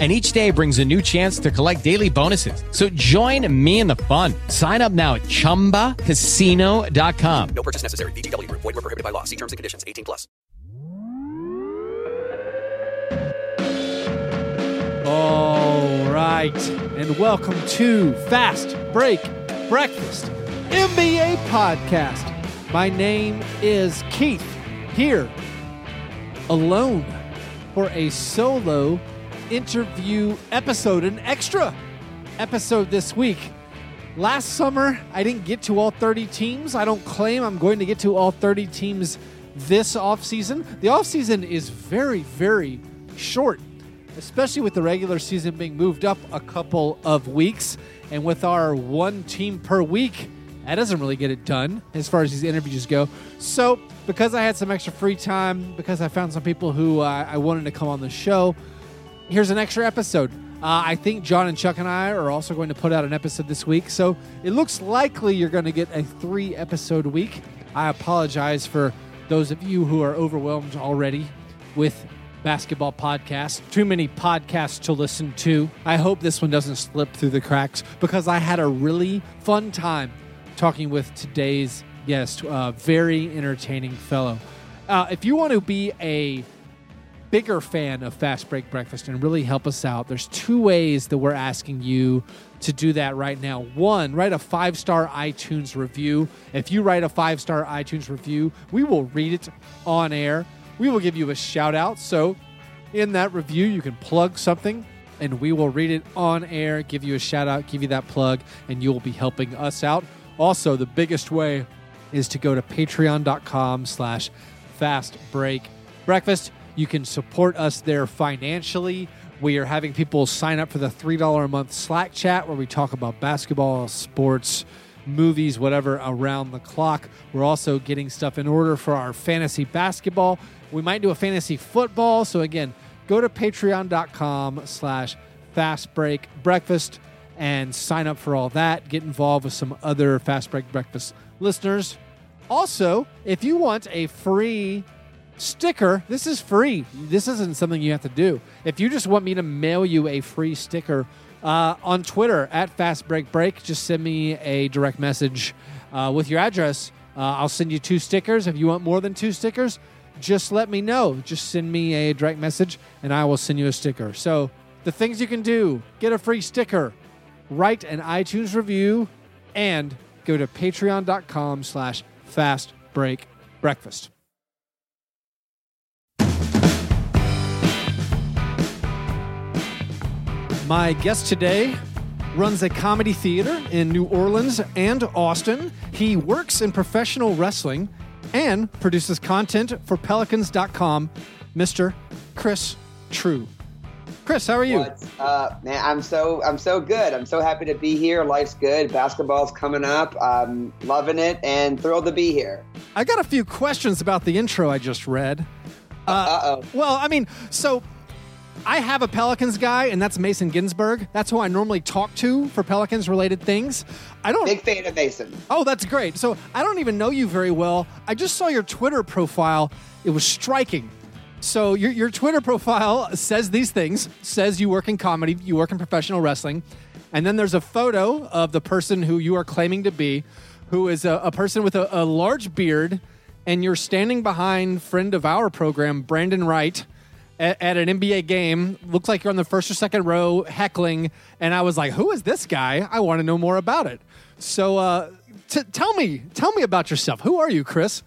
and each day brings a new chance to collect daily bonuses. So join me in the fun. Sign up now at ChumbaCasino.com. No purchase necessary. VGW. Void were prohibited by law. See terms and conditions. 18 plus. All right, and welcome to Fast Break Breakfast NBA Podcast. My name is Keith, here alone for a solo interview episode, an extra episode this week. Last summer, I didn't get to all 30 teams. I don't claim I'm going to get to all 30 teams this offseason. The offseason is very, very short, especially with the regular season being moved up a couple of weeks. And with our one team per week, that doesn't really get it done as far as these interviews go. So, because I had some extra free time, because I found some people who uh, I wanted to come on the show, here's an extra episode. Uh, I think John and Chuck and I are also going to put out an episode this week. So it looks likely you're going to get a three episode week. I apologize for those of you who are overwhelmed already with basketball podcasts. Too many podcasts to listen to. I hope this one doesn't slip through the cracks because I had a really fun time talking with today's guest, a very entertaining fellow. Uh, if you want to be a bigger fan of Fastbreak Breakfast and really help us out, there's two ways that we're asking you to do that right now. One, write a five star iTunes review. If you write a five star iTunes review, we will read it on air. We will give you a shout out. So, in that review, you can plug something and we will read it on air, give you a shout out, give you that plug, and you will be helping us out. Also, the biggest way is to go to patreon.com slash fast break breakfast. You can support us there financially. We are having people sign up for the $3 a month Slack chat where we talk about basketball, sports, movies, whatever around the clock. We're also getting stuff in order for our fantasy basketball. We might do a fantasy football. So again, go to patreon.com slash fast break breakfast and sign up for all that. Get involved with some other fast break breakfast listeners. Also, if you want a free sticker. This is free. This isn't something you have to do. If you just want me to mail you a free sticker uh, on Twitter at Fast Break Break, just send me a direct message uh, with your address. Uh, I'll send you two stickers. If you want more than two stickers, just let me know. Just send me a direct message and I will send you a sticker. So, the things you can do get a free sticker, write an iTunes review, and go to patreon.com slash fast break breakfast. My guest today runs a comedy theater in New Orleans and Austin. He works in professional wrestling and produces content for Pelicans.com, Mr. Chris Trew. Chris, how are you? What's up, man? I'm so I'm so good. I'm so happy to be here. Life's good. Basketball's coming up. I'm loving it and thrilled to be here. I got a few questions about the intro I just read. Uh oh. Well, I mean, so I have a Pelicans guy, and that's Mason Ginsberg. That's who I normally talk to for Pelicans related things. I don't. Big fan of Mason. Oh, that's great. So I don't even know you very well. I just saw your Twitter profile. It was striking. So your, your Twitter profile says these things, says you work in comedy, you work in professional wrestling, and then there's a photo of the person who you are claiming to be, who is a, a person with a, a large beard, and you're standing behind friend of our program, Brandan Wright, at, at an NBA game. Looks like you're on the first or second row heckling, and I was like, "Who is this guy? I want to know more about it." So, uh, t- tell me, tell me about yourself. Who are you, Chris?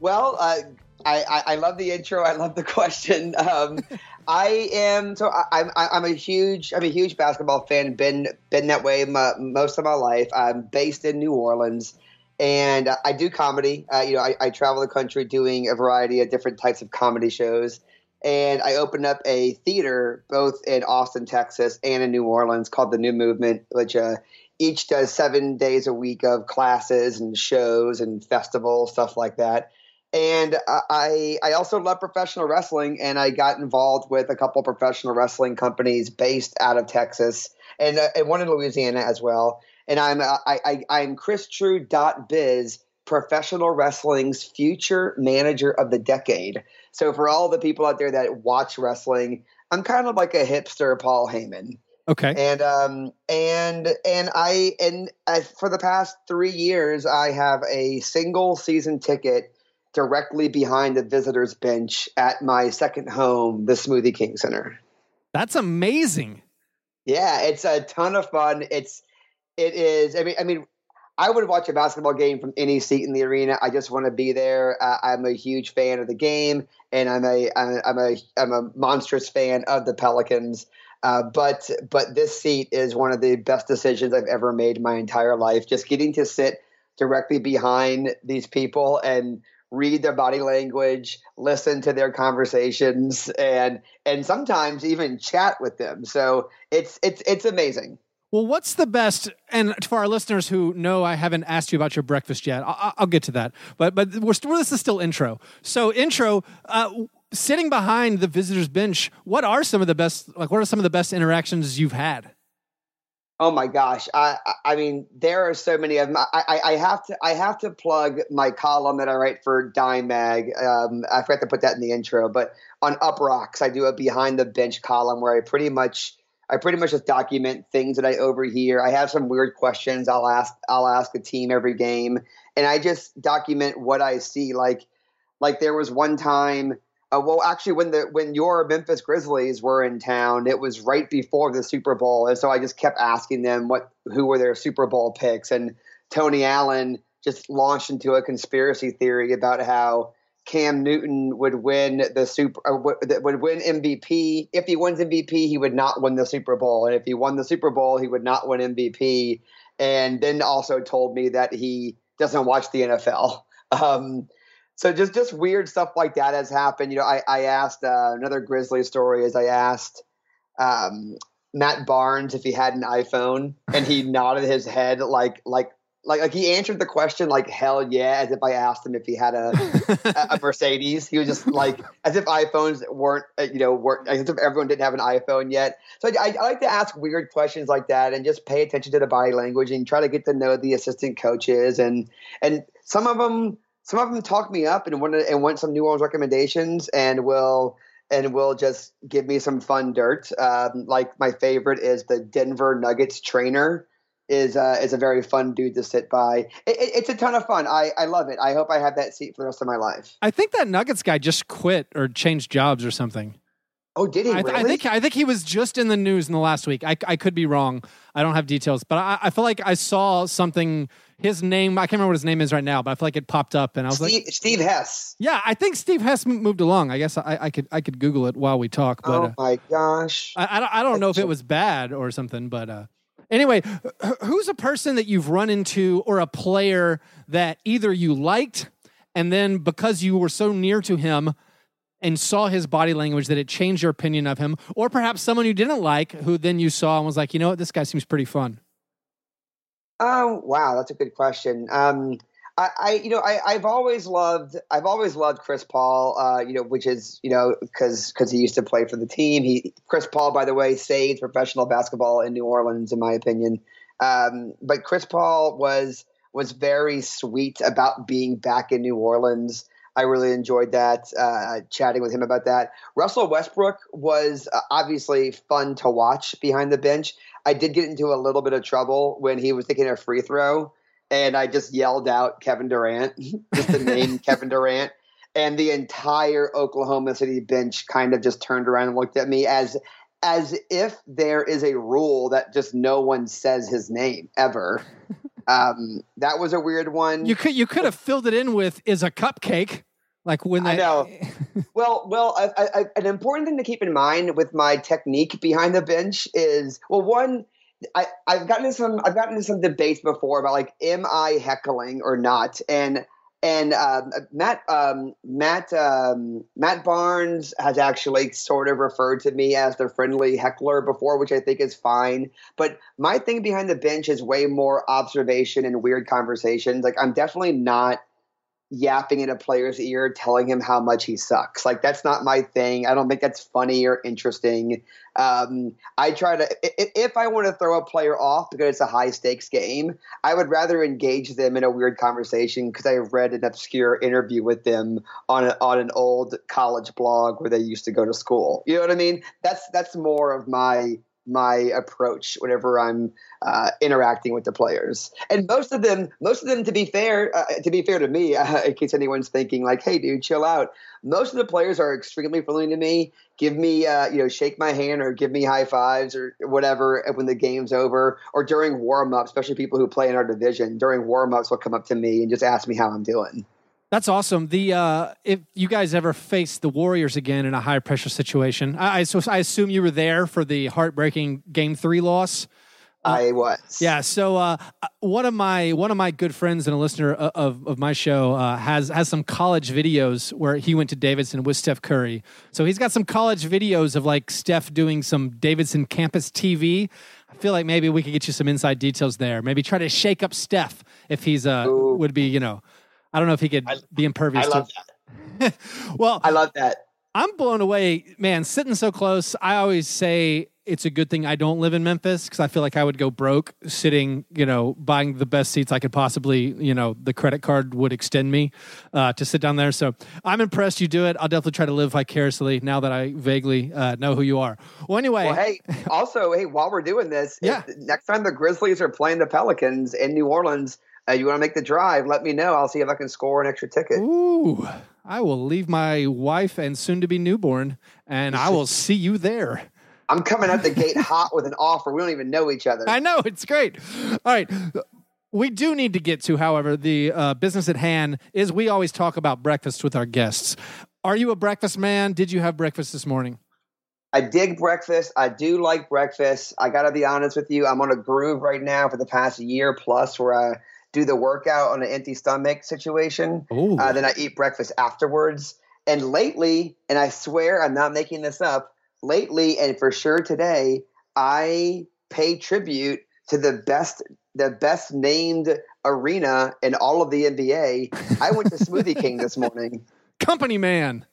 Well, uh, I, I, I love the intro. I love the question. Um, I am so I, I'm I'm a huge I'm a huge basketball fan. Been been that way my, most of my life. I'm based in New Orleans, and I do comedy. Uh, you know, I, I travel the country doing a variety of different types of comedy shows. And I opened up a theater both in Austin, Texas, and in New Orleans called the New Movement, which uh, each does seven days a week of classes and shows and festivals, stuff like that and I I also love professional wrestling, and I got involved with a couple professional wrestling companies based out of Texas and, uh, and one in Louisiana as well. And I'm uh, I, I I'm Chris Trew Biz professional wrestling's future manager of the decade. So for all the people out there that watch wrestling, I'm kind of like a hipster Paul Heyman. Okay. And um and and I and I, for the past three years, I have a single season ticket directly behind the visitors bench at my second home, the Smoothie King Center. That's amazing. Yeah, it's a ton of fun. It's it is. I mean, I mean, I would watch a basketball game from any seat in the arena. I just want to be there. Uh, I'm a huge fan of the game, and I'm a I'm a I'm a monstrous fan of the Pelicans. Uh, but but this seat is one of the best decisions I've ever made my entire life. Just getting to sit directly behind these people and read their body language, listen to their conversations, and and sometimes even chat with them. So it's it's it's amazing. Well, what's the best? And for our listeners who know I haven't asked you about your breakfast yet, I'll, I'll get to that. But but we're still, this is still intro. So intro. Uh, sitting behind the visitors bench, what are some of the best? Like, what are some of the best interactions you've had? Oh my gosh! I I mean, there are so many of them. I, I, I have to I have to plug my column that I write for Dime Mag. Um, I forgot to put that in the intro, but on Uproxx, I do a behind the bench column where I pretty much I pretty much just document things that I overhear. I have some weird questions I'll ask I'll ask a team every game, and I just document what I see. Like like there was one time uh, well, actually, when the when your Memphis Grizzlies were in town, it was right before the Super Bowl, and so I just kept asking them what who were their Super Bowl picks, and Tony Allen just launched into a conspiracy theory about how Cam Newton would win the super uh, would win MVP. If he wins MVP, he would not win the Super Bowl, and if he won the Super Bowl, he would not win MVP. And then also told me that he doesn't watch the NFL. Um, so just just weird stuff like that has happened. You know, I I asked uh, another Grizzly story is I asked um, Matt Barnes if he had an iPhone, and he nodded his head like like like like he answered the question like hell yeah, as if I asked him if he had a a, Mercedes. He was just like as if iPhones weren't uh, you know weren't as if everyone didn't have an iPhone yet. So I, I like to ask weird questions like that and just pay attention to the body language and try to get to know the assistant coaches and and some of them some of them talk me up and want and want some New Orleans recommendations and will and will just give me some fun dirt. Um, like my favorite is the Denver Nuggets trainer is uh, is a very fun dude to sit by. It, it, it's a ton of fun. I, I love it. I hope I have that seat for the rest of my life. I think that Nuggets guy just quit or changed jobs or something. Oh, did he? I, really? I, think I think he was just in the news in the last week. I, I could be wrong. I don't have details, but I, I feel like I saw something. His name, I can't remember what his name is right now, but I feel like it popped up, and I was Steve, like, Steve Hess. Yeah, I think Steve Hess moved along. I guess I, I could I could Google it while we talk. But oh uh, my gosh, I, I don't I don't know if it was bad or something, but uh, anyway, who's a person that you've run into or a player that either you liked, and then because you were so near to him and saw his body language that it changed your opinion of him, or perhaps someone you didn't like who then you saw and was like, you know what, this guy seems pretty fun? Oh wow, that's a good question. Um, I, I, you know, I, I've always loved, I've always loved Chris Paul. Uh, you know, which is, you know, because because he used to play for the team. He, Chris Paul, by the way, saved professional basketball in New Orleans, in my opinion. Um, but Chris Paul was was very sweet about being back in New Orleans. I really enjoyed that, uh, chatting with him about that. Russell Westbrook was uh, obviously fun to watch behind the bench. I did get into a little bit of trouble when he was taking a free throw, and I just yelled out Kevin Durant, just the name Kevin Durant. And the entire Oklahoma City bench kind of just turned around and looked at me as as if there is a rule that just no one says his name ever. Um, that was a weird one. You could you could have filled it in with is a cupcake. Like when they, I know. well, well, I, I, an important thing to keep in mind with my technique behind the bench is well, one, I, I've gotten into some I've gotten into some debates before about like, am I heckling or not? And and um, Matt um, Matt um, Matt Barnes has actually sort of referred to me as the friendly heckler before, which I think is fine. But my thing behind the bench is way more observation and weird conversations. Like I'm definitely not yapping in a player's ear, telling him how much he sucks. Like that's not my thing. I don't think that's funny or interesting. Um, I try to if I want to throw a player off because it's a high stakes game, I would rather engage them in a weird conversation because I read an obscure interview with them on a, on an old college blog where they used to go to school. You know what I mean? That's that's more of my my approach whenever I'm uh, interacting with the players. And most of them, most of them, to be fair, uh, to be fair to me, uh, in case anyone's thinking like, "Hey, dude, chill out." Most of the players are extremely friendly to me. Give me, uh, you know, shake my hand or give me high fives or whatever when the game's over or during warm up. Especially people who play in our division during warm ups will come up to me and just ask me how I'm doing. That's awesome. The uh, if you guys ever face the Warriors again in a high pressure situation, I, I so I assume you were there for the heartbreaking Game Three loss. I was. Yeah. So uh, one of my one of my good friends and a listener of, of my show uh, has has some college videos where he went to Davidson with Steph Curry. So he's got some college videos of like Steph doing some Davidson campus TV. I feel like maybe we could get you some inside details there. Maybe try to shake up Steph if he's uh Ooh. would be you know I don't know if he could I, be impervious. I love to... that. well, I love that. I'm blown away, man. Sitting so close, I always say it's a good thing I don't live in Memphis because I feel like I would go broke sitting, you know, buying the best seats I could possibly, you know, the credit card would extend me uh, to sit down there. So I'm impressed you do it. I'll definitely try to live vicariously now that I vaguely uh, know who you are. Well, anyway. Well, hey, also, hey, while we're doing this, yeah. next time the Grizzlies are playing the Pelicans in New Orleans, uh, you want to make the drive, let me know. I'll see if I can score an extra ticket. Ooh, I will leave my wife and soon to be newborn, and I will see you there. I'm coming out the gate hot with an offer. We don't even know each other. I know. It's great. All right. We do need to get to, however, the uh, business at hand is we always talk about breakfast with our guests. Are you a breakfast man? Did you have breakfast this morning? I dig breakfast. I do like breakfast. I got to be honest with you. I'm on a groove right now for the past year plus where I do the workout on an empty stomach situation. Uh, then I eat breakfast afterwards. And lately, and I swear I'm not making this up, lately and for sure today, I pay tribute to the best the best named arena in all of the NBA. I went to Smoothie King this morning. Company man.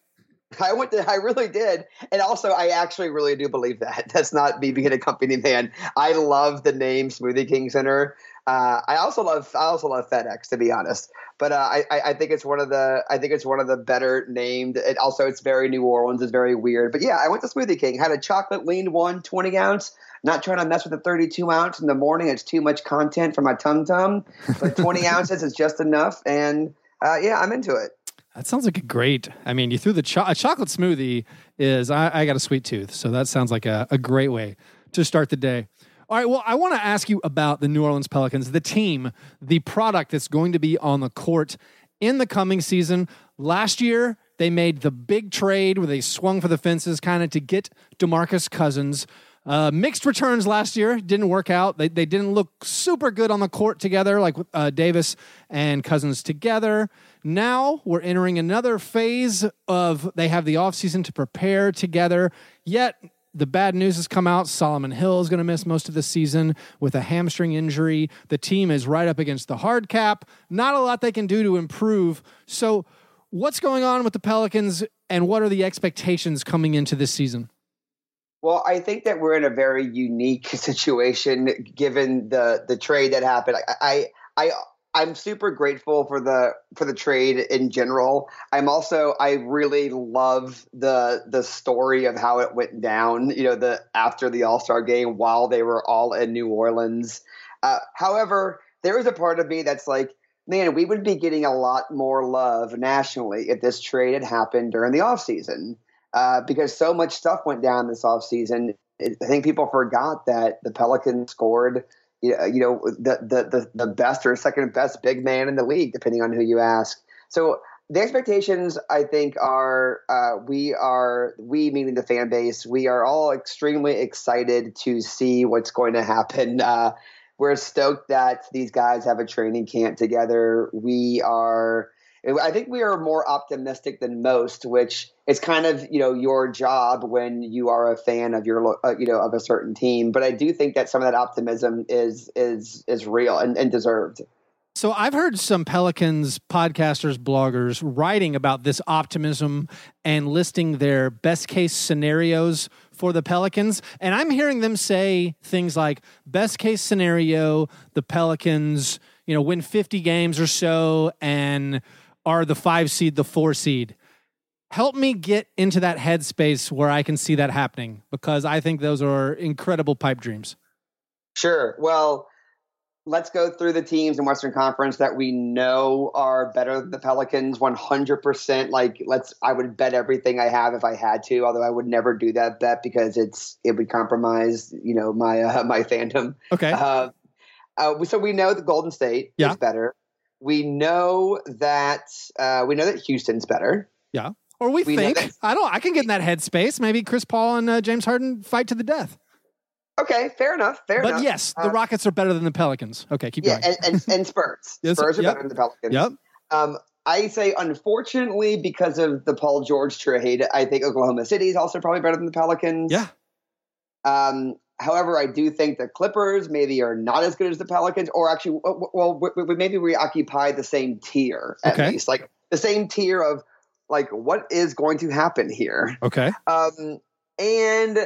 I went to, I really did. And also, I actually really do believe that. That's not me being a company man. I love the name Smoothie King Center. Uh, I also love I also love FedEx to be honest, but uh, I I think it's one of the I think it's one of the better named. It also it's very New Orleans. It's very weird, but yeah, I went to Smoothie King. Had a chocolate lean one 20 ounce. Not trying to mess with the 32 ounce in the morning. It's too much content for my tum tum. But 20 ounces is just enough, and uh, yeah, I'm into it. That sounds like a great. I mean, you threw the cho- a chocolate smoothie is. I, I, got a sweet tooth, so that sounds like a, a great way to start the day. All right. Well, I want to ask you about the New Orleans Pelicans, the team, the product that's going to be on the court in the coming season. Last year, they made the big trade where they swung for the fences kind of to get Demarcus Cousins. Uh, mixed returns last year didn't work out. They, they didn't look super good on the court together, like uh, Davis and Cousins together. Now we're entering another phase of they have the offseason to prepare together. Yet the bad news has come out. Solomon Hill is going to miss most of the season with a hamstring injury. The team is right up against the hard cap. Not a lot they can do to improve. So, what's going on with the Pelicans and what are the expectations coming into this season? Well, I think that we're in a very unique situation given the the trade that happened. I I I'm super grateful for the for the trade in general. I'm also I really love the the story of how it went down. You know, the after the All Star game while they were all in New Orleans. Uh, however, there is a part of me that's like, man, we would be getting a lot more love nationally if this trade had happened during the offseason. Uh, because so much stuff went down this offseason. I think people forgot that the Pelicans scored you know, the, the, the, the best or second best big man in the league, depending on who you ask. So the expectations, I think, are uh, we are we meaning the fan base. We are all extremely excited to see what's going to happen. Uh, we're stoked that these guys have a training camp together. We are I think we are more optimistic than most, which is kind of you know your job when you are a fan of your uh, you know of a certain team. But I do think that some of that optimism is is is real and, and deserved. So I've heard some Pelicans podcasters, bloggers writing about this optimism and listing their best case scenarios for the Pelicans. And I'm hearing them say things like best case scenario, the Pelicans, you know, win 50 games or so and are the five seed, the four seed. Help me get into that headspace where I can see that happening because I think those are incredible pipe dreams. Sure. Well, let's go through the teams in Western Conference that we know are better than the Pelicans 100%. Like, let's, I would bet everything I have if I had to, although I would never do that bet because it's, it would compromise, you know, my, uh, my fandom. Okay. Uh, uh, so we know the Golden State Yeah. is better. We know that, uh, we know that Houston's better. Yeah. Or we, We think. that- I don't. I can get in that headspace. Maybe Chris Paul and uh, James Harden fight to the death. Okay. Fair enough. Fair But enough. But yes, the Uh, Rockets are better than the Pelicans. Okay, keep Yeah. going. And, and, and Spurs. Yes, Spurs are yep. better than the Pelicans. yep. Um, I say, unfortunately, because of the Paul George trade, I think Oklahoma City is also probably better than the Pelicans. Yeah. Um, however, I do think the Clippers maybe are not as good as the Pelicans, or actually, well, well we, we, maybe we occupy the same tier at Okay. least, like the same tier of like what is going to happen here. Okay. Um, and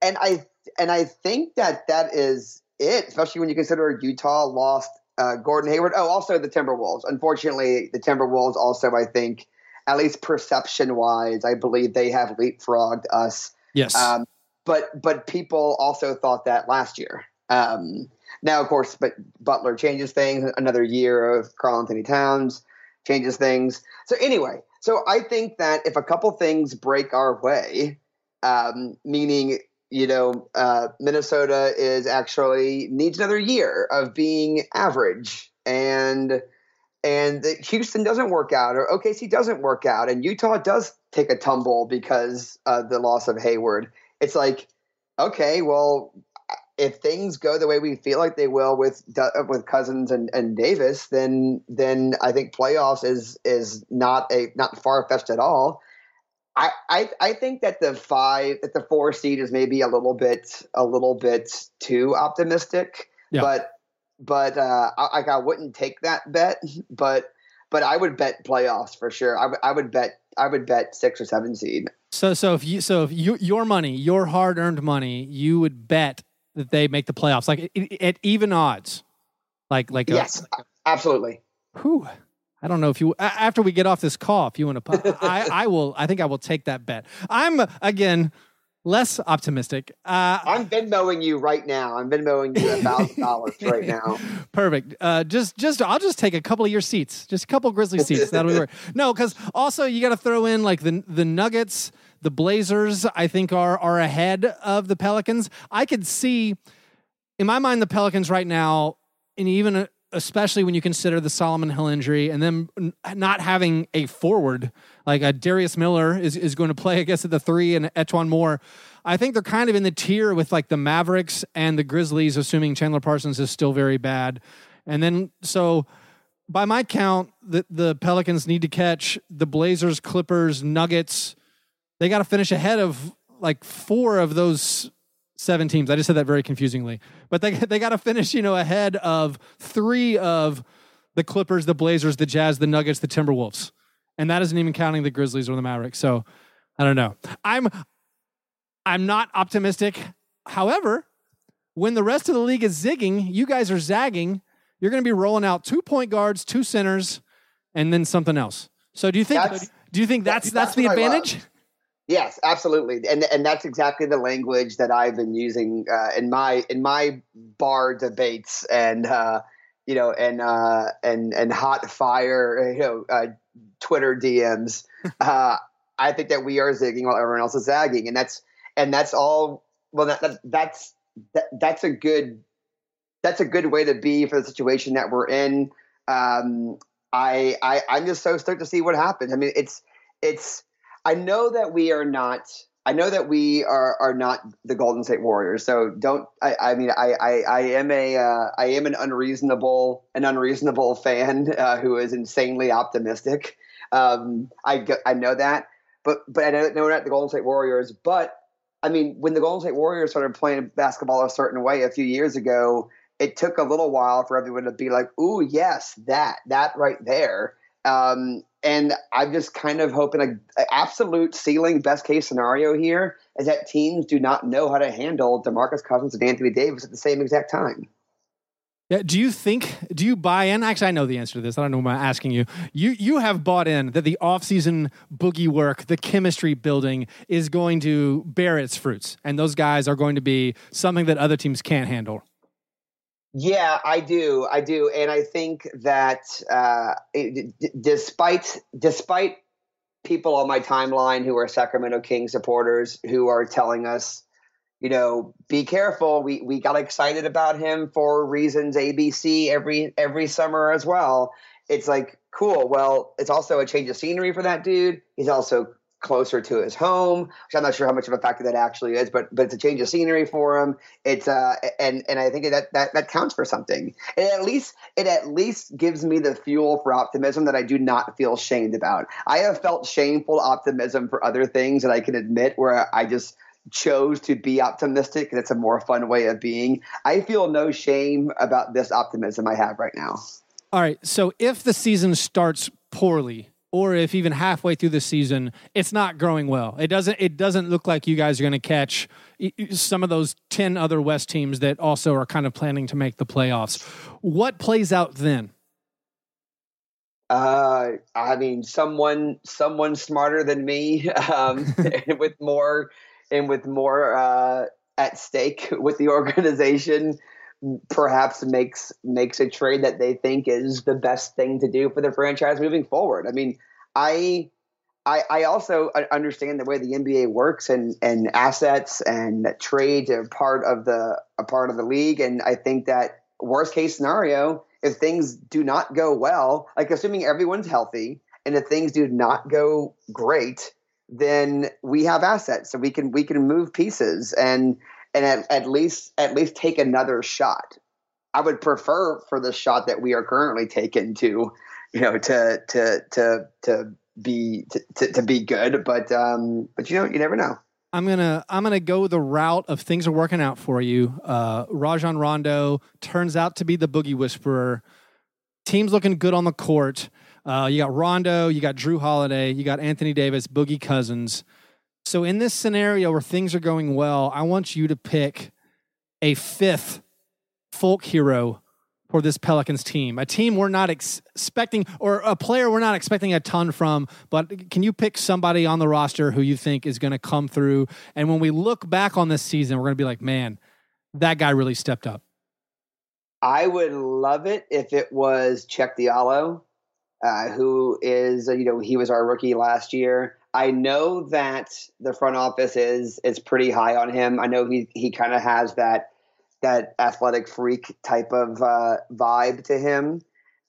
and I and I think that that is it, especially when you consider Utah lost uh, Gordon Hayward. Oh, also the Timberwolves. Unfortunately, the Timberwolves also, I think, at least perception wise, I believe they have leapfrogged us. Yes. Um, but but people also thought that last year. Um, now, of course, but Butler changes things. Another year of Karl-Anthony Towns changes things. So anyway, so I think that if a couple things break our way, um, meaning you know uh, Minnesota is actually needs another year of being average and and Houston doesn't work out or OKC doesn't work out and Utah does take a tumble because of the loss of Hayward. It's like, okay, well, if things go the way we feel like they will with with Cousins and, and Davis, then then I think playoffs is is not a not far fetched at all. I, I I think that the five that the four seed is maybe a little bit a little bit too optimistic. Yeah. But but uh, I, I wouldn't take that bet. But but I would bet playoffs for sure. I would- I would bet I would bet six or seven seed. So so if you so if you your money, your hard earned money, you would bet that they make the playoffs, like at even odds, like like a- Yes, absolutely. Whew. I don't know if you after we get off this call, if you want to, I I will. I think I will take that bet. I'm again less optimistic. Uh, I'm Venmoing you right now. I'm Venmoing you a thousand dollars right now. Perfect. Uh, just, just, I'll just take a couple of your seats, just a couple Grizzly seats. That'll be work. No, because also you got to throw in like the the Nuggets, the Blazers. I think are are ahead of the Pelicans. I could see, in my mind, the Pelicans right now, and even uh, especially when you consider the Solomon Hill injury, and then not having a forward like a Darius Miller is is going to play, I guess, at the three, and E'Twaun Moore. I think they're kind of in the tier with like the Mavericks and the Grizzlies, assuming Chandler Parsons is still very bad. And then, so by my count, the, the Pelicans need to catch the Blazers, Clippers, Nuggets. They got to finish ahead of like four of those seven teams. I just said that very confusingly, but they they got to finish, you know, ahead of three of the Clippers, the Blazers, the Jazz, the Nuggets, the Timberwolves, and that isn't even counting the Grizzlies or the Mavericks. So I don't know. I'm I'm not optimistic. However, when the rest of the league is zigging, you guys are zagging. You're going to be rolling out two point guards, two centers, and then something else. So do you think? That's- do you think that's that's, that's the what I love. advantage? Yes, absolutely, and and that's exactly the language that I've been using uh, in my in my bar debates and uh, you know and uh, and and hot fire you know uh, Twitter DMs. uh, I think that we are zigging while everyone else is zagging, and that's and that's all. Well, that, that that's that, that's a good that's a good way to be for the situation that we're in. Um, I, I I'm just so stoked to see what happens. I mean, it's it's. I know that we are not. I know that we are are not the Golden State Warriors. So don't. I, I mean, I, I I am a uh, I am an unreasonable an unreasonable fan uh, who is insanely optimistic. Um, I I know that, but but I know, not the Golden State Warriors. But I mean, when the Golden State Warriors started playing basketball a certain way a few years ago, it took a little while for everyone to be like, "Ooh, yes, that that right there." Um, and I'm just kind of hoping an absolute ceiling, best case scenario here is that teams do not know how to handle Demarcus Cousins and Anthony Davis at the same exact time. Yeah, do you think do you buy in? Actually, I know the answer to this. I don't know why I'm asking you. You you have bought in that the offseason boogie work, the chemistry building is going to bear its fruits. And those guys are going to be something that other teams can't handle. Yeah, I do. I do. And I think that uh, d- despite despite people on my timeline who are Sacramento King supporters who are telling us you know, be careful. We we got excited about him for reasons ABC every every summer as well. It's like cool. Well, it's also a change of scenery for that dude. He's also closer to his home, which I'm not sure how much of a factor that actually is, but but it's a change of scenery for him. It's uh and and I think that that that counts for something. And at least it at least gives me the fuel for optimism that I do not feel shamed about. I have felt shameful optimism for other things that I can admit where I just chose to be optimistic it's a more fun way of being. I feel no shame about this optimism I have right now. All right. So if the season starts poorly, or if even halfway through the season it's not growing well, it doesn't it doesn't look like you guys are going to catch some of those 10 other West teams that also are kind of planning to make the playoffs. What plays out then? Uh, I mean, someone someone smarter than me, um, with more and with more uh, at stake with the organization perhaps makes makes a trade that they think is the best thing to do for the franchise moving forward. I mean, I I, I also understand the way the NBA works and and assets and trades are part of the a part of the league, and I think that worst case scenario, if things do not go well, like assuming everyone's healthy, and if things do not go great, then we have assets, so we can we can move pieces and and at, at least at least take another shot. I would prefer for the shot that we are currently taking to, you know, to to to to be to, to, be good. But um, but you know, you never know. I'm gonna I'm gonna go the route of things are working out for you. Uh, Rajon Rondo turns out to be the boogie whisperer. Team's looking good on the court. Uh, you got Rondo, you got Jrue Holiday, you got Anthony Davis, Boogie Cousins. So in this scenario where things are going well, I want you to pick a fifth folk hero for this Pelicans team. A team we're not ex- expecting, or a player we're not expecting a ton from, but can you pick somebody on the roster who you think is going to come through? And when we look back on this season, we're going to be like, man, that guy really stepped up. I would love it if it was Cheick Diallo uh, who is you know he was our rookie last year. I know that the front office is is pretty high on him. I know he he kind of has that that athletic freak type of uh, vibe to him.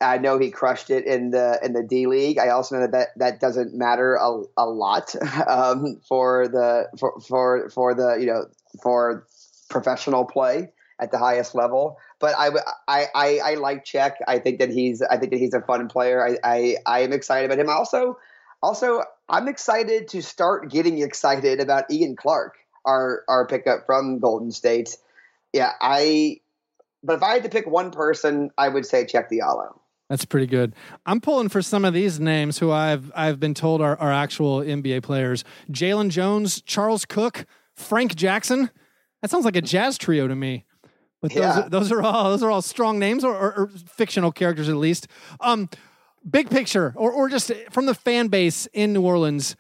I know he crushed it in the in the D League. I also know that that, that doesn't matter a, a lot um, for the for, for for the you know for professional play at the highest level. But I, I, I, I like Cheick. I think that he's I think that he's a fun player. I, I, I am excited about him. Also, also I'm excited to start getting excited about Ian Clark, our our pickup from Golden State. Yeah, I. But if I had to pick one person, I would say Cheick Diallo. That's pretty good. I'm pulling for some of these names who I've I've been told are, are actual NBA players: Jalen Jones, Charles Cook, Frank Jackson. That sounds like a jazz trio to me. But those, yeah. are, those are all those are all strong names or, or, or, fictional characters at least. Um, big picture, or or just from the fan base in New Orleans.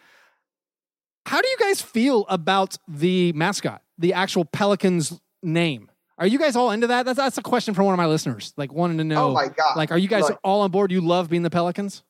How do you guys feel about the mascot, the actual Pelicans name? Are you guys all into that? That's that's a question from one of my listeners, like wanting to know. Oh my god! Like, are you guys Look, all on board? You love being the Pelicans.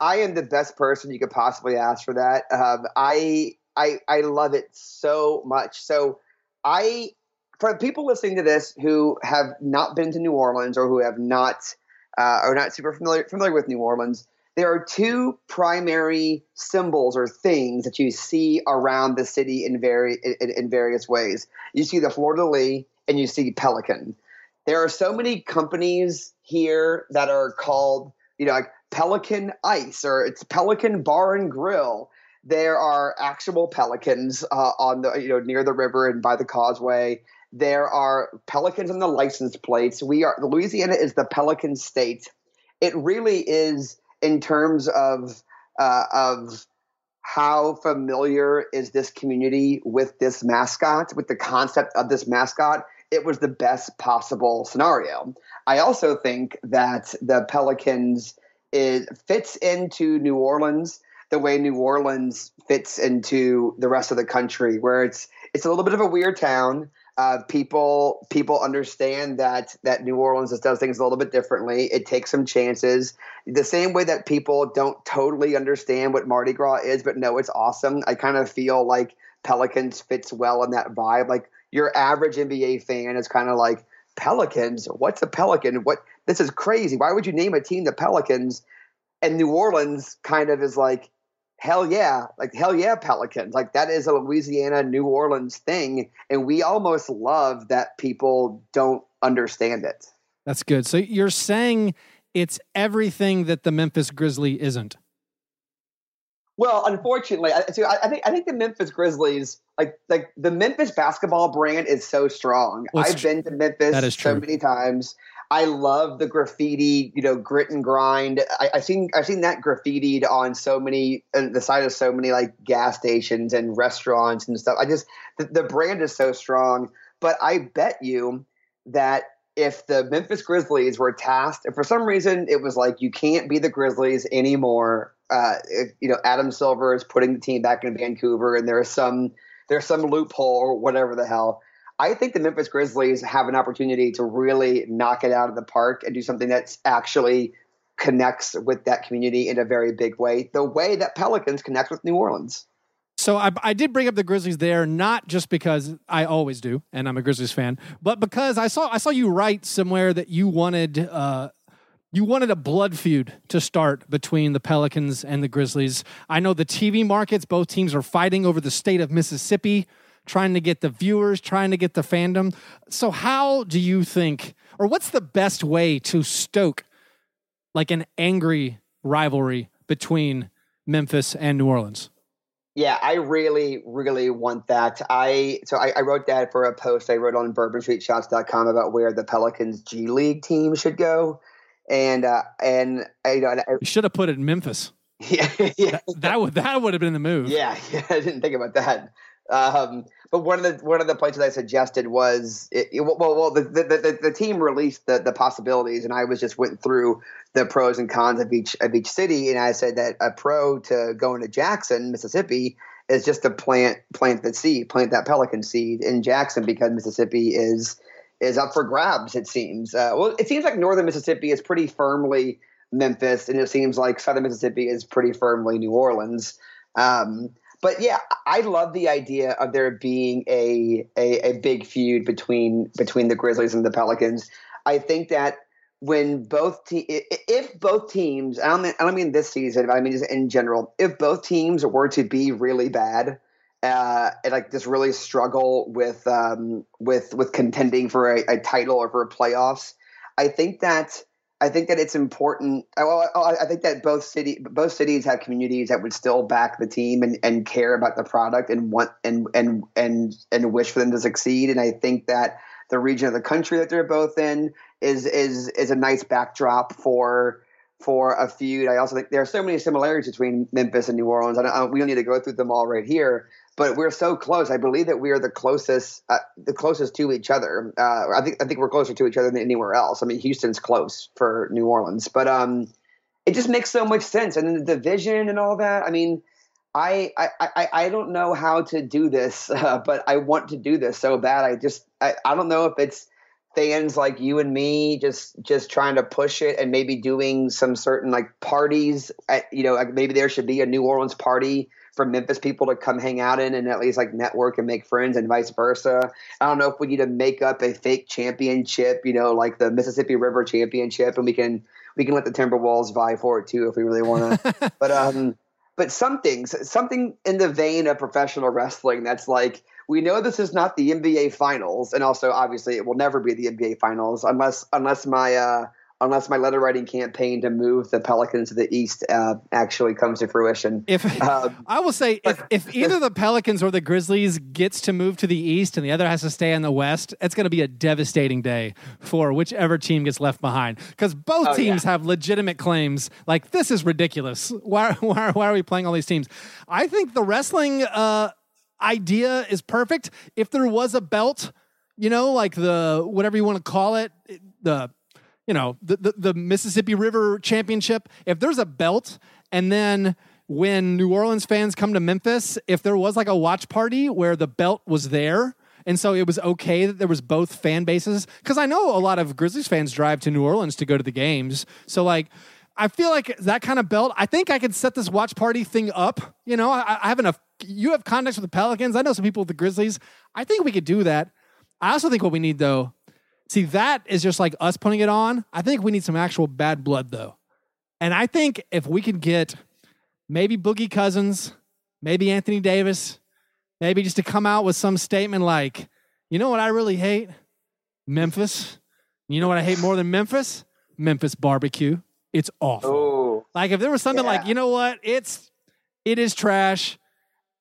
I am the best person you could possibly ask for that. Um, I I I love it so much. So I for people listening to this who have not been to New Orleans or who have not uh, are not super familiar familiar with New Orleans, there are two primary symbols or things that you see around the city in very in, in various ways. You see the fleur de lis and you see pelican. There are so many companies here that are called, you know, like Pelican Ice or it's Pelican Bar and Grill. There are actual pelicans uh, on the you know near the river and by the causeway There are Pelicans on the license plates. We are Louisiana is the Pelican state. It really is in terms of uh, of how familiar is this community with this mascot, with the concept of this mascot. It was the best possible scenario. I also think that the Pelicans is fits into New Orleans the way New Orleans fits into the rest of the country, where it's it's a little bit of a weird town. Uh, people people understand that that New Orleans just does things a little bit differently. It takes some chances. The same way that people don't totally understand what Mardi Gras is, but know it's awesome. I kind of feel like Pelicans fits well in that vibe. Like your average NBA fan is kind of like Pelicans. What's a Pelican? What this is crazy. Why would you name a team the Pelicans? And New Orleans kind of is like hell yeah, like hell yeah, Pelicans. Like that is a Louisiana, New Orleans thing. And we almost love that people don't understand it. That's good. So you're saying it's everything that the Memphis Grizzly isn't. Well, unfortunately, I, so I, I think I think the Memphis Grizzlies, like like the Memphis basketball brand, is so strong. Well, I've been to Memphis so many times. I love the graffiti, you know, grit and grind. I, I've seen I've seen that graffitied on so many uh, the side of so many like gas stations and restaurants and stuff. I just the, the brand is so strong. But I bet you that if the Memphis Grizzlies were tasked, if for some reason it was like you can't be the Grizzlies anymore, uh, if, you know, Adam Silver is putting the team back in Vancouver, and there's some there's some loophole or whatever the hell. I think the Memphis Grizzlies have an opportunity to really knock it out of the park and do something that's actually connects with that community in a very big way, the way that Pelicans connect with New Orleans. So I, I did bring up the Grizzlies there, not just because I always do, and I'm a Grizzlies fan, but because I saw I saw you write somewhere that you wanted uh, you wanted a blood feud to start between the Pelicans and the Grizzlies. I know the TV markets; both teams are fighting over the state of Mississippi, trying to get the viewers, trying to get the fandom. So, how do you think, or what's the best way to stoke like an angry rivalry between Memphis and New Orleans? Yeah, I really, really want that. I so I, I wrote that for a post I wrote on bourbonstreetshots.com about where the Pelicans G League team should go. And uh and I, you know and I, You should have put it in Memphis. yeah, yeah, That, that would that would have been the move. yeah, yeah, I didn't think about that. Um, but one of the one of the places I suggested was it, it- well, well, the the, the the team released the the possibilities, and I was just went through the pros and cons of each of each city, and I said that a pro to going to Jackson, Mississippi, is just to plant plant the seed, plant that pelican seed in Jackson because Mississippi is is up for grabs. It seems. Uh, well, it seems like northern Mississippi is pretty firmly Memphis, and it seems like southern Mississippi is pretty firmly New Orleans. Um, but yeah, I love the idea of there being a, a a big feud between between the Grizzlies and the Pelicans. I think that when both te- if both teams, I don't mean, I don't mean this season, but I mean just in general, if both teams were to be really bad, uh, and like just really struggle with um, with with contending for a, a title or for playoffs, I think that I think that it's important. I, I I think that both city both cities have communities that would still back the team and, and care about the product and want and and and and wish for them to succeed. And I think that the region of the country that they're both in is is is a nice backdrop for for a feud. I also think there are so many similarities between Memphis and New Orleans. I don't, I don't, we don't need to go through them all right here, but we're so close. I believe that we are the closest, uh, the closest to each other. Uh, I think I think we're closer to each other than anywhere else. I mean, Houston's close for New Orleans, but um, it just makes so much sense. And the division and all that. I mean. I, I, I, I don't know how to do this, uh, but I want to do this so bad. I just I, I don't know if it's fans like you and me just just trying to push it and maybe doing some certain like parties at you know like maybe there should be a New Orleans party for Memphis people to come hang out in and at least like network and make friends and vice versa. I don't know if we need to make up a fake championship, you know, like the Mississippi River Championship and we can we can let the Timberwolves vie for it too if we really want to. but um but something something in the vein of professional wrestling that's like we know this is not the NBA finals and also obviously it will never be the NBA finals unless unless my uh unless my letter writing campaign to move the Pelicans to the East uh, actually comes to fruition. If Um, I will say, if, if either the Pelicans or the Grizzlies gets to move to the East and the other has to stay in the West, it's going to be a devastating day for whichever team gets left behind. Because both Oh, teams yeah. have legitimate claims. Like this is ridiculous. Why, why, why are we playing all these teams? I think the wrestling uh, idea is perfect. If there was a belt, you know, like the whatever you want to call it, the you know the, the the Mississippi River Championship. If there's a belt, and then when New Orleans fans come to Memphis, if there was like a watch party where the belt was there. And so it was okay that there was both fan bases because I know a lot of Grizzlies fans drive to New Orleans to go to the games. So like, I feel like that kind of belt. I think I could set this watch party thing up. You know, I, I have enough. You have contacts with the Pelicans. I know some people with the Grizzlies. I think we could do that. I also think what we need though, see that is just like us putting it on. I think we need some actual bad blood though, and I think if we could get maybe Boogie Cousins, maybe Anthony Davis, maybe just to come out with some statement like, you know what I really hate? Memphis. You know what I hate more than Memphis? Memphis barbecue. It's awful. oh, Like if there was something like, you know what, it's it is trash.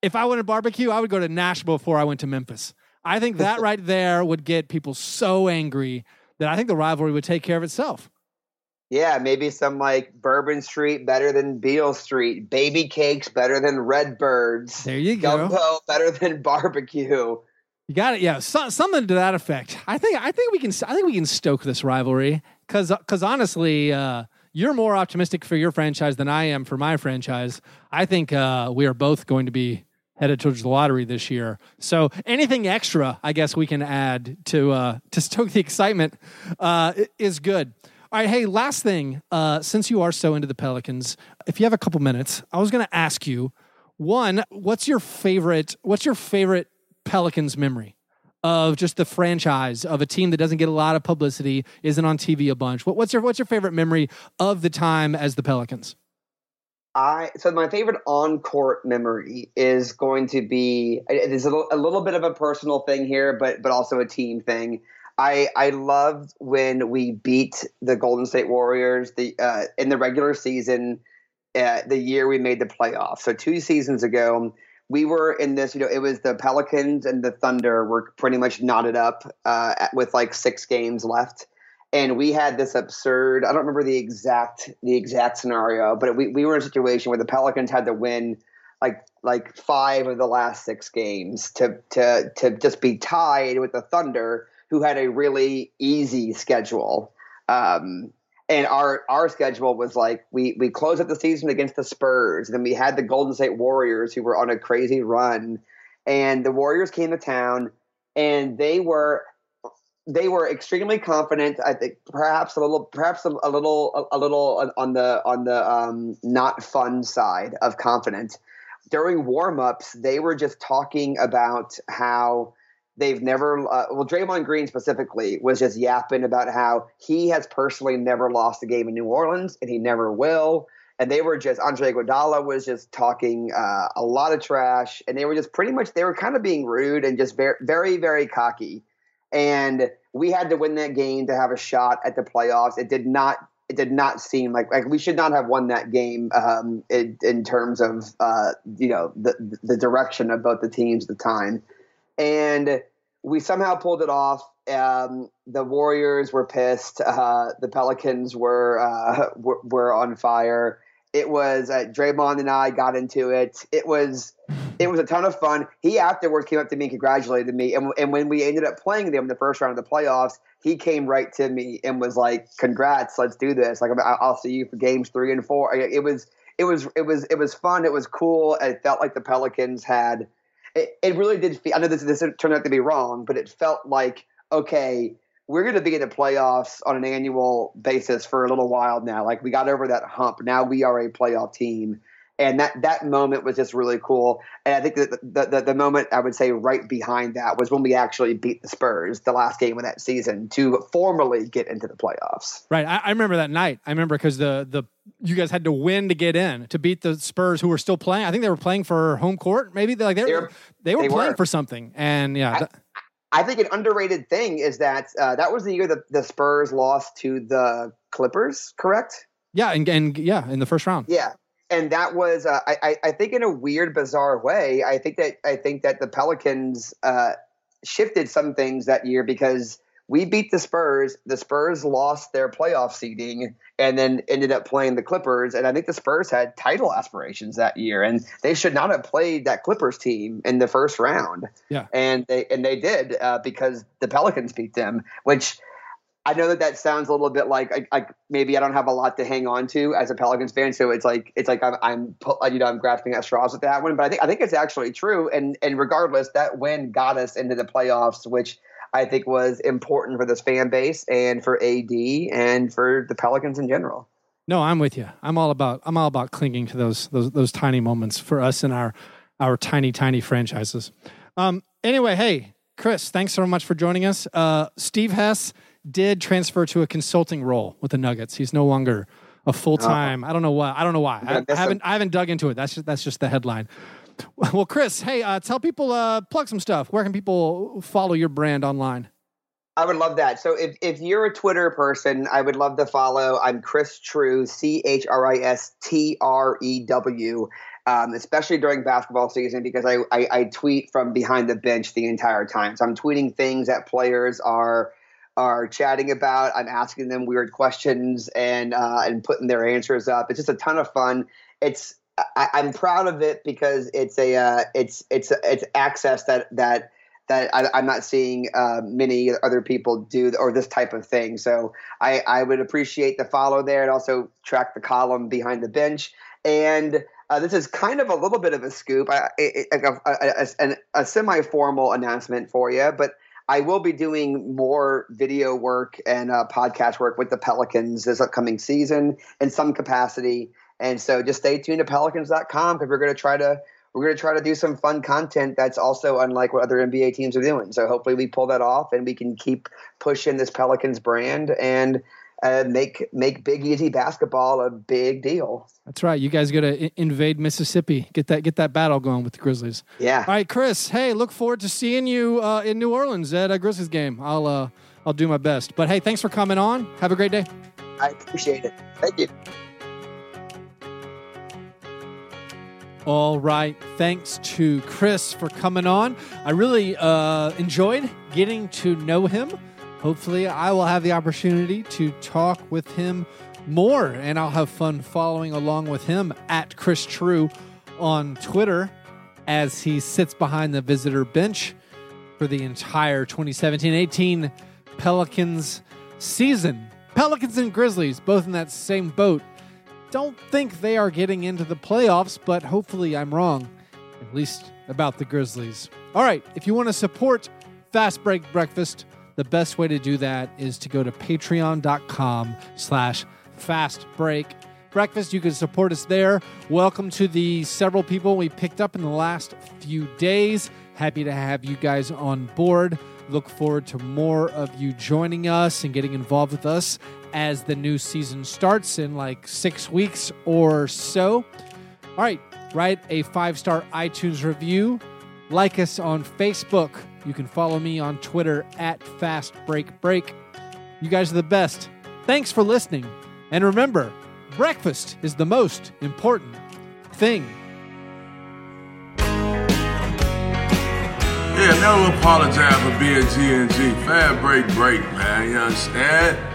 If I went to barbecue, I would go to Nashville before I went to Memphis. I think that right there would get people so angry that I think the rivalry would take care of itself. yeah, maybe some like Bourbon Street better than Beale Street, baby cakes better than Redbirds, There you go. gumbo better than barbecue. You got it. Yeah, so, something to that effect. I think. I think we can. I think we can stoke this rivalry because because honestly, uh, you're more optimistic for your franchise than I am for my franchise. I think uh, we are both going to be headed towards the lottery this year. So anything extra, I guess we can add to uh, to stoke the excitement uh, is good. All right, hey, last thing. Uh, since you are so into the Pelicans, if you have a couple minutes, I was going to ask you one. What's your favorite? What's your favorite Pelicans memory of just the franchise of a team that doesn't get a lot of publicity, isn't on TV a bunch? What, what's your What's your favorite memory of the time as the Pelicans? I so my favorite on court memory is going to be it is a little, a little bit of a personal thing here, but but also a team thing. I I loved when we beat the Golden State Warriors the uh, in the regular season, uh, the year we made the playoffs. So two seasons ago, we were in this. You know, it was the Pelicans and the Thunder were pretty much knotted up uh, with like six games left and we had this absurd i don't remember the exact the exact scenario but we, we were in a situation where the pelicans had to win like like five of the last six games to to to just be tied with the thunder who had a really easy schedule. Um and our our schedule was like we we closed out the season against the spurs then we had the golden state warriors who were on a crazy run and the warriors came to town and they were they were extremely confident. I think perhaps a little, perhaps a, a little, a, a little on the on the um, not fun side of confident. During warmups, they were just talking about how they've never. Uh, well, Draymond Green specifically was just yapping about how he has personally never lost a game in New Orleans and he never will. And they were just Andre Iguodala was just talking uh, a lot of trash, and they were just pretty much they were kind of being rude and just very, very, very cocky and we had to win that game to have a shot at the playoffs. It did not. It did not seem like like we should not have won that game um, in, in terms of uh, you know the the direction of both the teams at the time, and we somehow pulled it off. Um, the Warriors were pissed. Uh, the Pelicans were, uh, were were on fire. It was uh, Draymond and I got into it. It was it was a ton of fun. He afterwards came up to me and congratulated me. And, and when we ended up playing them in the first round of the playoffs, he came right to me and was like, "Congrats, let's do this. Like I'll see you for games three and four. It was it was it was it was fun. It was cool. It felt like the Pelicans had. It, it really did. Feel, I know this this turned out to be wrong, but it felt like okay. We're going to be in the playoffs on an annual basis for a little while now. Like we got over that hump. Now we are a playoff team and that that moment was just really cool. And I think that the, the the moment I would say right behind that was when we actually beat the Spurs the last game of that season to formally get into the playoffs. Right. I, I remember that night. I remember because the the you guys had to win to get in to beat the Spurs who were still playing. I think they were playing for home court. Maybe they like they were They were- they playing were. for something. And yeah, I- I think an underrated thing is that uh, that was the year that the Spurs lost to the Clippers, correct? Yeah, and, and yeah, in the first round. Yeah, and that was uh, I, I think in a weird, bizarre way. I think that I think that the Pelicans uh, shifted some things that year because we beat the Spurs. The Spurs lost their playoff seeding and then ended up playing the Clippers. And I think the Spurs had title aspirations that year, and they should not have played that Clippers team in the first round. Yeah, and they and they did uh, because the Pelicans beat them, which. I know that that sounds a little bit like, like maybe I don't have a lot to hang on to as a Pelicans fan, so it's like it's like I'm, I'm you know I'm grasping at straws with that one. But I think I think it's actually true, and and regardless, that win got us into the playoffs, which I think was important for this fan base and for AD and for the Pelicans in general. No, I'm with you. I'm all about I'm all about clinging to those those those tiny moments for us and our our tiny tiny franchises. Um, anyway, hey Chris, thanks so much for joining us. Uh, Steve Hess did transfer to a consulting role with the Nuggets. He's no longer a full time. Uh, I don't know why. I don't know why. I, I haven't I haven't dug into it. That's just, that's just the headline. Well, Chris, hey, uh, tell people uh, plug some stuff. Where can people follow your brand online? I would love that. So if, if you're a Twitter person, I would love to follow. I'm Chris Trew, C H R I S T R E W, um, especially during basketball season because I, I, I, tweet from behind the bench the entire time. So I'm tweeting things that players are are chatting about. I'm asking them weird questions and uh, and putting their answers up. It's just a ton of fun. It's I, am proud of it because it's a uh, it's it's it's access that that that I, am not seeing uh, many other people do or this type of thing. So I, I would appreciate the follow there and also track the column behind the bench. And uh, this is kind of a little bit of a scoop, a, a, a, a semi formal announcement for you, but I will be doing more video work and uh, podcast work with the Pelicans this upcoming season in some capacity. And so just stay tuned to pelicans.com because we're going to try to we're going to try to do some fun content that's also unlike what other NBA teams are doing. So hopefully we pull that off and we can keep pushing this Pelicans brand and uh, make make Big Easy basketball a big deal. That's right. You guys got to invade Mississippi. Get that get that battle going with the Grizzlies. Yeah. All right, Chris. Hey, look forward to seeing you uh, in New Orleans at a Grizzlies game. I'll uh, I'll do my best. But hey, thanks for coming on. Have a great day. I appreciate it. Thank you. All right. Thanks to Chris for coming on. I really uh, enjoyed getting to know him. Hopefully, I will have the opportunity to talk with him more, and I'll have fun following along with him at Chris Trew on Twitter as he sits behind the visitor bench for the entire 2017 18 Pelicans season. Pelicans and Grizzlies, both in that same boat don't think they are getting into the playoffs, but hopefully I'm wrong, at least about the Grizzlies. All right, if you want to support Fastbreak Breakfast, the best way to do that is to go to patreon.com slash fast break breakfast. You can support us there. Welcome to the several people we picked up in the last few days. Happy to have you guys on board. Look forward to more of you joining us and getting involved with us as the new season starts in like six weeks or so. All right, write a five star iTunes review. Like us on Facebook. You can follow me on Twitter at Fast Break Break. You guys are the best. Thanks for listening. And remember, breakfast is the most important thing. Yeah, never apologize for being GNG. Fast break, break, man. You understand?